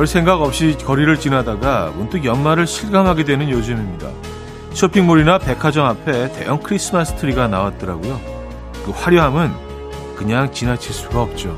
별 생각 없이 거리를 지나다가 문득 연말을 실감하게 되는 요즘입니다. 쇼핑몰이나 백화점 앞에 대형 크리스마스 트리가 나왔더라고요. 그 화려함은 그냥 지나칠 수가 없죠.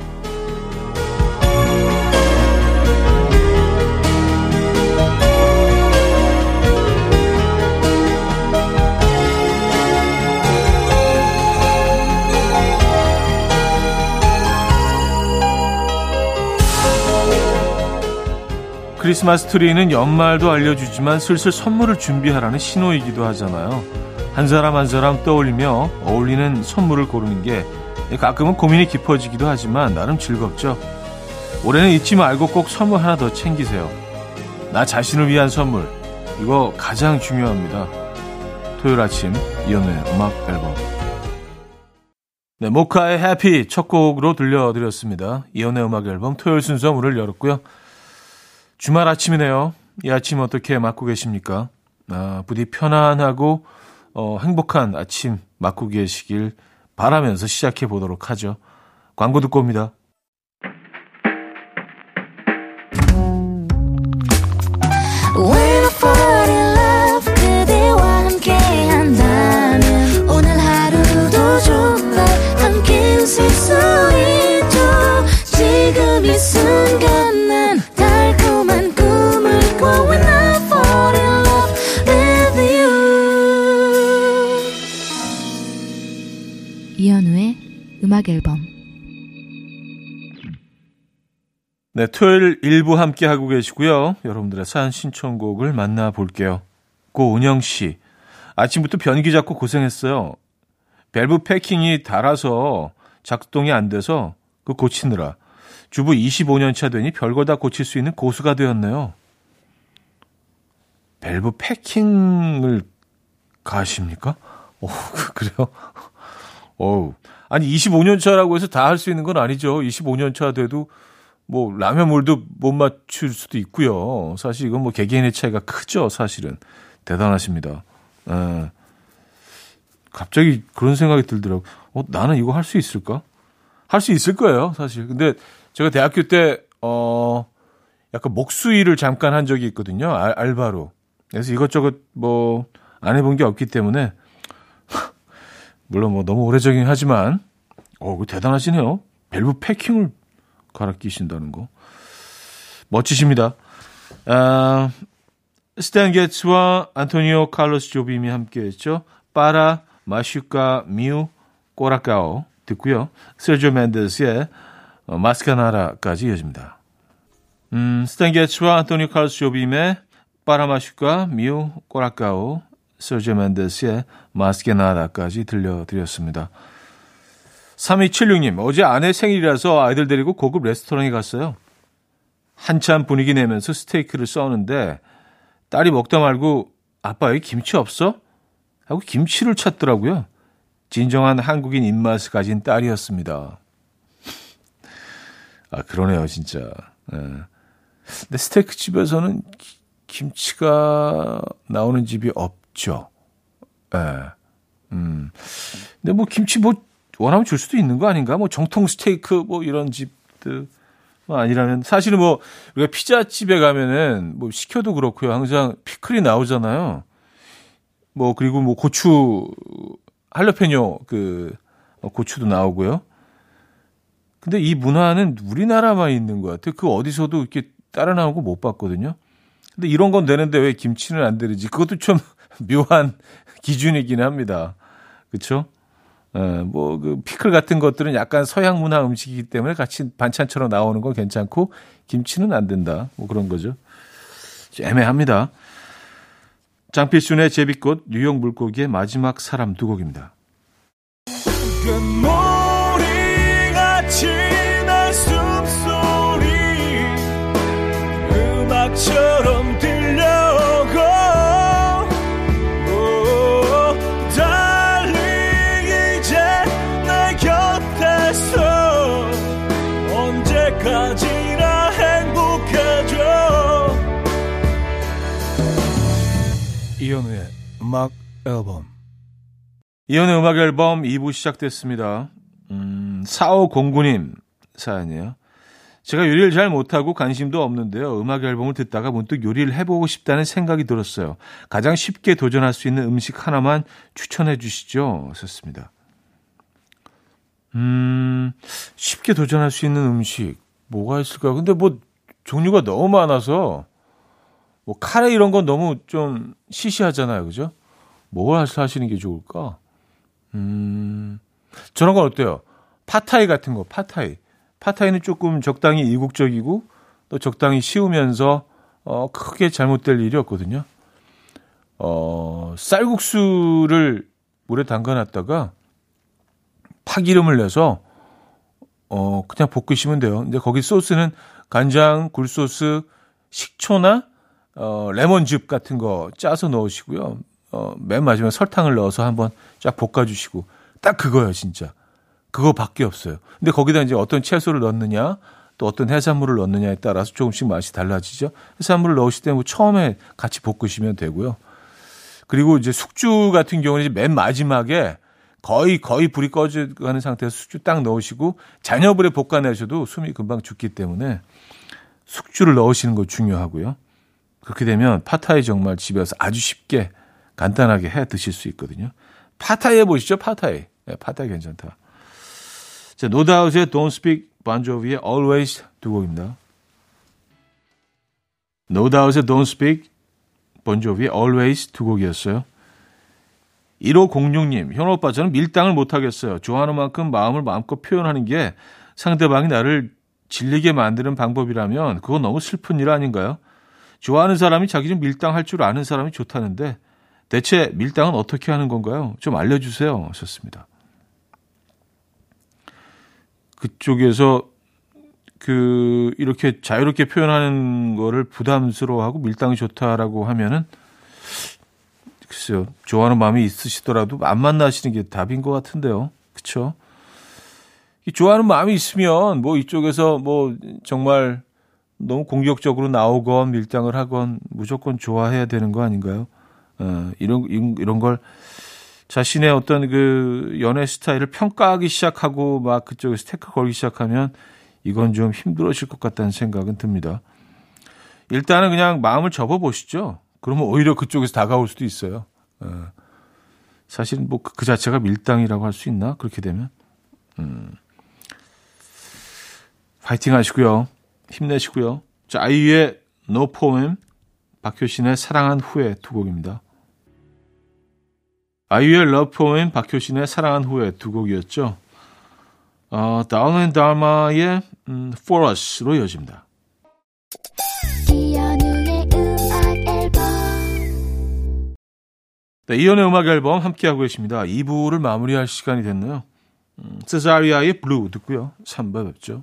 크리스마스 트리는 연말도 알려주지만 슬슬 선물을 준비하라는 신호이기도 하잖아요. 한 사람 한 사람 떠올리며 어울리는 선물을 고르는 게 가끔은 고민이 깊어지기도 하지만 나름 즐겁죠. 올해는 잊지 말고 꼭 선물 하나 더 챙기세요. 나 자신을 위한 선물. 이거 가장 중요합니다. 토요일 아침 이연의 음악 앨범. 네, 모카의 해피 첫 곡으로 들려드렸습니다. 이연의 음악 앨범 토요일 순서 문을 열었고요. 주말 아침이네요. 이 아침 어떻게 맞고 계십니까? 아, 부디 편안하고 어, 행복한 아침 맞고 계시길 바라면서 시작해 보도록 하죠. 광고 듣고 옵니다. 지 음악 앨범 네, 토요일 일부 함께 하고 계시고요. 여러분들의 사연 신청곡을 만나볼게요. 고은영 씨. 아침부터 변기 잡고 고생했어요. 밸브 패킹이 닳아서 작동이 안 돼서 그 고치느라 주부 25년 차 되니 별거 다 고칠 수 있는 고수가 되었네요. 밸브 패킹을 가십니까? 오, 그래요? 어우, 아니 25년 차라고 해서 다 할 수 있는 건 아니죠. 25년 차 돼도 뭐 라면 물도 못 맞출 수도 있고요. 사실 이건 뭐 개개인의 차이가 크죠. 사실은 대단하십니다. 에. 예. 갑자기 그런 생각이 들더라고. 어, 나는 이거 할 수 있을까? 할 수 있을 거예요, 사실. 근데 제가 대학교 때, 어, 약간 목수일을 잠깐 한 적이 있거든요. 알, 알바로. 그래서 이것저것 뭐, 안 해본 게 없기 때문에 물론 뭐 너무 오래전이긴 하지만 어, 그 대단하시네요. 밸브 패킹을 갈아 끼신다는 거. 멋지십니다. 아, 스탠 게츠와 안토니오 칼로스 조빔이 함께 했죠. 빠라, 마슈카, 미우, 꼬라카오 듣고요. 세르조 맨데스의 어, 마스카나라까지 이어집니다. 음, 스탠 게츠와 안토니오 칼로스 조빔의 빠라, 마슈카, 미우, 꼬라카오 서르제 맨데스의 마스케나다까지 들려드렸습니다. 3276님, 어제 아내 생일이라서 아이들 데리고 고급 레스토랑에 갔어요. 한참 분위기 내면서 스테이크를 써는데 딸이 먹다 말고 아빠 여기 김치 없어? 하고 김치를 찾더라고요. 진정한 한국인 입맛을 가진 딸이었습니다. 아, 그러네요, 진짜. 네. 근데 스테이크 집에서는 김치가 나오는 집이 없, 있죠. 예. 네. 음. 근데 뭐 김치 뭐 원하면 줄 수도 있는 거 아닌가? 뭐 정통 스테이크 뭐 이런 집들 뭐 아니라면 사실은 뭐 우리가 피자 집에 가면은 뭐 시켜도 그렇고요. 항상 피클이 나오잖아요. 뭐 그리고 뭐 고추 할레페뇨 그 고추도 나오고요. 근데 이 문화는 우리나라만 있는 것 같아요. 그 어디서도 이렇게 따라 나오고 못 봤거든요. 근데 이런 건 되는데 왜 김치는 안 되는지 그것도 좀 묘한 기준이긴 합니다. 그렇죠? 예, 뭐그 피클 같은 것들은 약간 서양 문화 음식이기 때문에 같이 반찬처럼 나오는 건 괜찮고 김치는 안 된다. 뭐 그런 거죠. 애매합니다. 장필순의 제비꽃, 뉴욕 물고기의 마지막 사람 두 곡입니다. 이현우의 음악 앨범. 이현우의 음악 앨범 2부 시작됐습니다. 음, 4509님 사연이에요. 제가 요리를 잘 못하고 관심도 없는데요. 음악 앨범을 듣다가 문득 요리를 해보고 싶다는 생각이 들었어요. 가장 쉽게 도전할 수 있는 음식 하나만 추천해 주시죠. 썼습니다. 음, 쉽게 도전할 수 있는 음식, 뭐가 있을까요? 근데 뭐, 종류가 너무 많아서, 뭐, 카레 이런 건 너무 좀 시시하잖아요. 그죠? 뭘 하시는 게 좋을까? 음, 저런 건 어때요? 팟타이 같은 거, 팟타이. 팟타이는 조금 적당히 이국적이고 또 적당히 쉬우면서 어, 크게 잘못될 일이 없거든요. 어, 쌀국수를 물에 담가 놨다가 파기름을 내서 어, 그냥 볶으시면 돼요. 근데 거기 소스는 간장, 굴소스, 식초나 어, 레몬즙 같은 거 짜서 넣으시고요. 어, 맨 마지막에 설탕을 넣어서 한번 쫙 볶아주시고 딱 그거예요, 진짜. 그거밖에 없어요. 근데 거기다 이제 어떤 채소를 넣느냐, 또 어떤 해산물을 넣느냐에 따라서 조금씩 맛이 달라지죠. 해산물을 넣으실 때는 뭐 처음에 같이 볶으시면 되고요. 그리고 이제 숙주 같은 경우는 이제 맨 마지막에 거의 거의 불이 꺼져가는 상태에서 숙주 딱 넣으시고 잔여불에 볶아내셔도 숨이 금방 죽기 때문에 숙주를 넣으시는 거 중요하고요. 그렇게 되면 팟타이 정말 집에서 아주 쉽게 간단하게 해 드실 수 있거든요. 팟타이 해보시죠, 팟타이. 네, 팟타이 괜찮다. 자, 노다우트의 Don't Speak, Bon Jovi의 Always 두 곡입니다. 노다우트의 Don't Speak, 본조비의 Always 두 곡이었어요. 1506님, 현 오빠 저는 밀당을 못하겠어요. 좋아하는 만큼 마음을 마음껏 표현하는 게 상대방이 나를 질리게 만드는 방법이라면 그건 너무 슬픈 일 아닌가요? 좋아하는 사람이 자기 좀 밀당할 줄 아는 사람이 좋다는데 대체 밀당은 어떻게 하는 건가요? 좀 알려주세요. 하셨습니다. 그쪽에서 그 이렇게 자유롭게 표현하는 거를 부담스러워하고 밀당이 좋다라고 하면은 글쎄요 좋아하는 마음이 있으시더라도 안 만나시는 게 답인 것 같은데요 그렇죠 좋아하는 마음이 있으면 뭐 이쪽에서 뭐 정말 너무 공격적으로 나오건 밀당을 하건 무조건 좋아해야 되는 거 아닌가요? 어, 이런 이런 걸 자신의 어떤 그 연애 스타일을 평가하기 시작하고 막 그쪽에서 태클 걸기 시작하면 이건 좀 힘들어질 것 같다는 생각은 듭니다. 일단은 그냥 마음을 접어보시죠. 그러면 오히려 그쪽에서 다가올 수도 있어요. 어. 사실은 뭐그 그 자체가 밀당이라고 할 수 있나? 그렇게 되면. 음. 파이팅 하시고요. 힘내시고요. 자, 아이유의 Love Poem, 박효신의 사랑한 후에 두 곡입니다. 아이유의 Love Poem, 박효신의 사랑한 후에 두 곡이었죠. 어, 다운 앤 달마의 음, For Us로 이어집니다. 네, 이현우의 음악 앨범 함께하고 계십니다. 2부를 마무리할 시간이 됐네요. 음, 세자리아의 Blue 듣고요. 3부 뵙죠.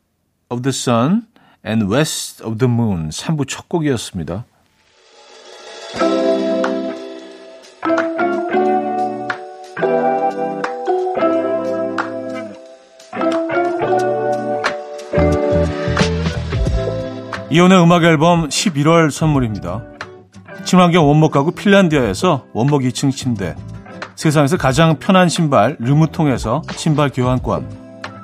of the Sun and West of the Moon 3부 첫 곡이었습니다. 이현우의 음악 앨범 11월 선물입니다. 친환경 원목 가구 핀란디아에서 원목 2층 침대 세상에서 가장 편한 신발 르무통에서 신발 교환권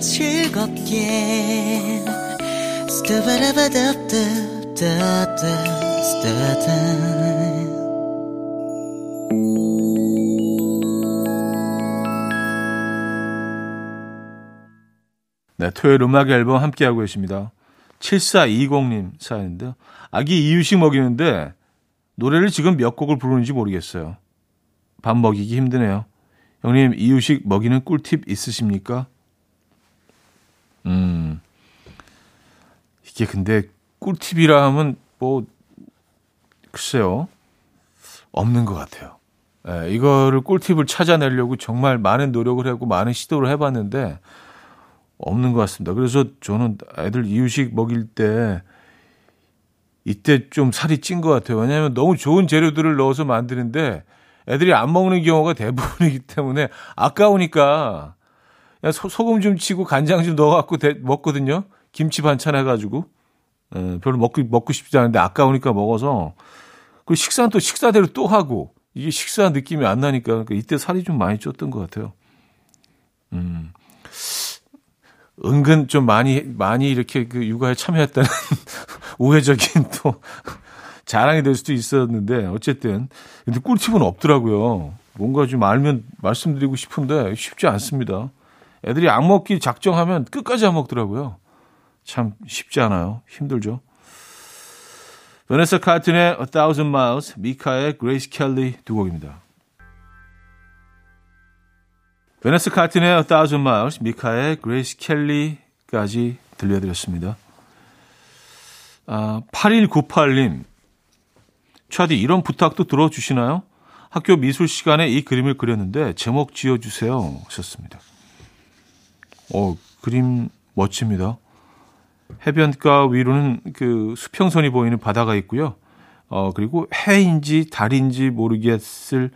즐겁게 네, 토요일 음악 앨범 함께하고 계십니다. 7420님 사연인데요. 아기 이유식 먹이는데 노래를 지금 몇 곡을 부르는지 모르겠어요. 밥 먹이기 힘드네요. 형님, 이유식 먹이는 꿀팁 있으십니까? 음. 이게 근데 꿀팁이라 하면 뭐 글쎄요. 없는 것 같아요. 예, 이거를 꿀팁을 찾아내려고 정말 많은 노력을 하고 많은 시도를 해봤는데 없는 것 같습니다. 그래서 저는 애들 이유식 먹일 때 이때 좀 살이 찐 것 같아요. 왜냐하면 너무 좋은 재료들을 넣어서 만드는데 애들이 안 먹는 경우가 대부분이기 때문에 아까우니까 소, 소금 좀 치고 간장 좀 넣어갖고 대, 먹거든요. 김치 반찬 해가지고. 에, 예, 별로 먹고, 먹고 싶지 않은데 아까우니까 먹어서. 그 식사는 또 식사대로 또 하고. 이게 식사 느낌이 안 나니까. 그러니까 이때 살이 좀 많이 쪘던 것 같아요. 음. 은근 좀 많이, 많이 이렇게 그 육아에 참여했다는 우회적인 또 자랑이 될 수도 있었는데, 어쨌든. 근데 꿀팁은 없더라고요. 뭔가 좀 알면 말씀드리고 싶은데 쉽지 않습니다. 애들이 악 먹기 작정하면 끝까지 안 먹더라고요. 참 쉽지 않아요. 힘들죠. 베네사 카튼의 A Thousand Miles, 미카의 Grace Kelly 두 곡입니다. 베네스 카튼의 A Thousand Miles, 미카의 Grace Kelly까지 들려드렸습니다. 아, 8198님, 차디 이런 부탁도 들어주시나요? 학교 미술 시간에 이 그림을 그렸는데 제목 지어주세요. 하셨습니다. 어, 그림 멋집니다. 해변가 위로는 그 수평선이 보이는 바다가 있고요. 어, 그리고 해인지 달인지 모르겠을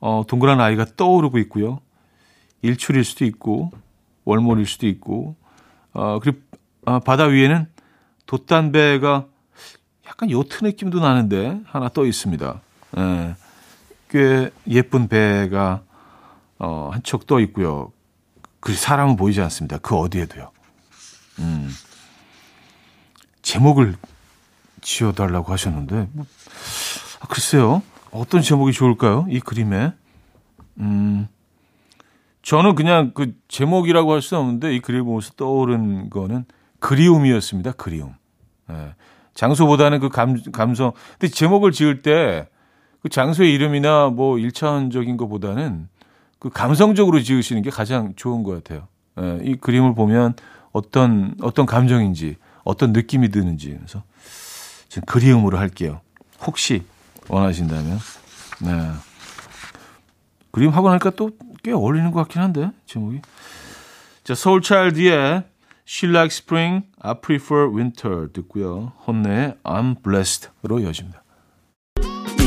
어, 동그란 아이가 떠오르고 있고요. 일출일 수도 있고 월몰일 수도 있고 어, 그리고 어, 바다 위에는 돛단배가 약간 요트 느낌도 나는데 하나 떠 있습니다. 예, 꽤 예쁜 배가 어, 한 척 떠 있고요. 그 사람은 보이지 않습니다. 그 어디에도요. 음. 제목을 지어달라고 하셨는데, 뭐, 아, 글쎄요. 어떤 제목이 좋을까요? 이 그림에. 음, 저는 그냥 그 제목이라고 할 수는 없는데, 이 그림을 보면서 떠오른 거는 그리움이었습니다. 그리움. 예. 장소보다는 그 감, 감성. 근데 제목을 지을 때, 그 장소의 이름이나 뭐 1차원적인 것보다는 그 감성적으로 지으시는 게 가장 좋은 것 같아요. 예, 이 그림을 보면 어떤 어떤 감정인지 어떤 느낌이 드는지 그래서 지금 그리움으로 할게요. 혹시 원하신다면 네. 그림 하고 나니까 또 꽤 어울리는 것 같긴 한데 제목이 자 소울차일드의 She Likes Spring, I Prefer Winter 듣고요. 혼내의 I'm Blessed로 이어집니다.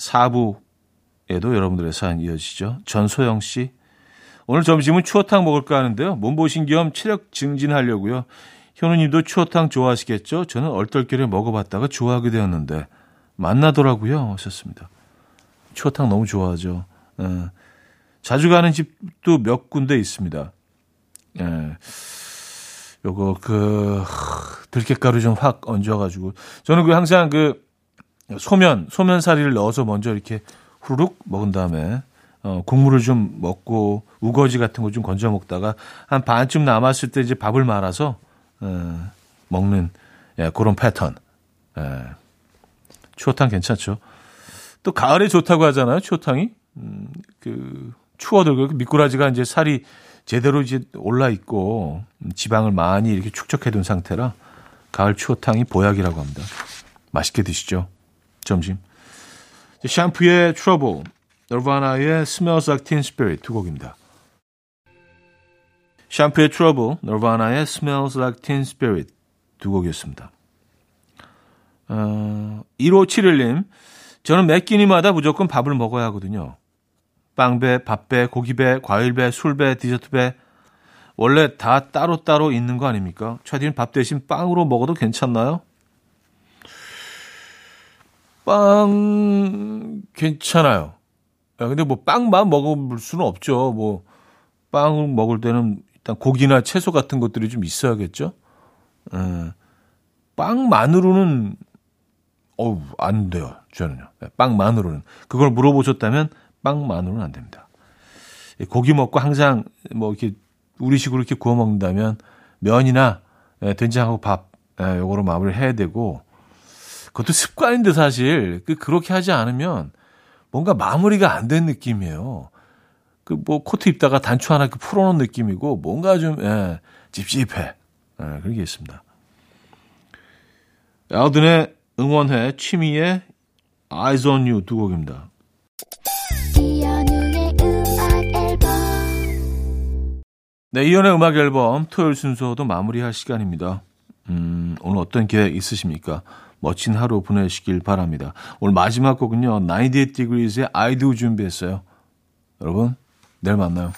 4부에도 여러분들의 사연 이어지죠. 전소영 씨. 오늘 점심은 추어탕 먹을까 하는데요. 몸보신 겸 체력 증진하려고요. 현우님도 추어탕 좋아하시겠죠? 저는 얼떨결에 먹어봤다가 좋아하게 되었는데 만나더라고요. 하셨습니다. 추어탕 너무 좋아하죠. 예. 자주 가는 집도 몇 군데 있습니다. 예. 요거 그 들깨가루 좀 확 얹어가지고 저는 그 항상 그 소면 소면 사리를 넣어서 먼저 이렇게 후루룩 먹은 다음에 어, 국물을 좀 먹고 우거지 같은 거 좀 건져 먹다가 한 반쯤 남았을 때 이제 밥을 말아서 어, 먹는 예, 그런 패턴. 예. 추어탕 괜찮죠? 또 가을에 좋다고 하잖아요. 추어탕이 음, 그 추워들고 미꾸라지가 이제 살이 제대로 이제 올라 있고 지방을 많이 이렇게 축적해 둔 상태라 가을 추어탕이 보약이라고 합니다. 맛있게 드시죠. 점심. 샴푸의 Trouble, Nirvana의 Smells Like 두 곡입니다. 샴푸의 Trouble, Nirvana의 Smells Like 두 곡이었습니다. 어, 1571님, 저는 매 끼니마다 무조건 밥을 먹어야 하거든요. 빵배, 밥배, 고기배, 과일배, 술배, 디저트배. 원래 다 따로따로 있는 거 아닙니까? 차디는 밥 대신 빵으로 먹어도 괜찮나요? 빵 괜찮아요. 근데 뭐 빵만 먹을 수는 없죠. 뭐 빵을 먹을 때는 일단 고기나 채소 같은 것들이 좀 있어야겠죠. 에, 빵만으로는 어우 안 돼요. 저는요. 네, 빵만으로는 그걸 물어보셨다면 빵만으로는 안 됩니다. 고기 먹고 항상 뭐 이렇게 우리식으로 이렇게 구워 먹는다면 면이나 예, 된장하고 밥 예, 요거로 마무리를 해야 되고 그것도 습관인데 사실 그 그렇게 하지 않으면 뭔가 마무리가 안 된 느낌이에요. 그 뭐 코트 입다가 단추 하나 풀어놓은 느낌이고 뭔가 좀 예, 찝찝해. 예, 그런 게 있습니다. 알든의 응원회 취미의 Eyes on You 두 곡입니다. 네, 이연의 음악 앨범 토요일 순서도 마무리할 시간입니다. 음, 오늘 어떤 계획 있으십니까? 멋진 하루 보내시길 바랍니다. 오늘 마지막 곡은요. 98 Degrees의 I Do 준비했어요. 여러분, 내일 만나요.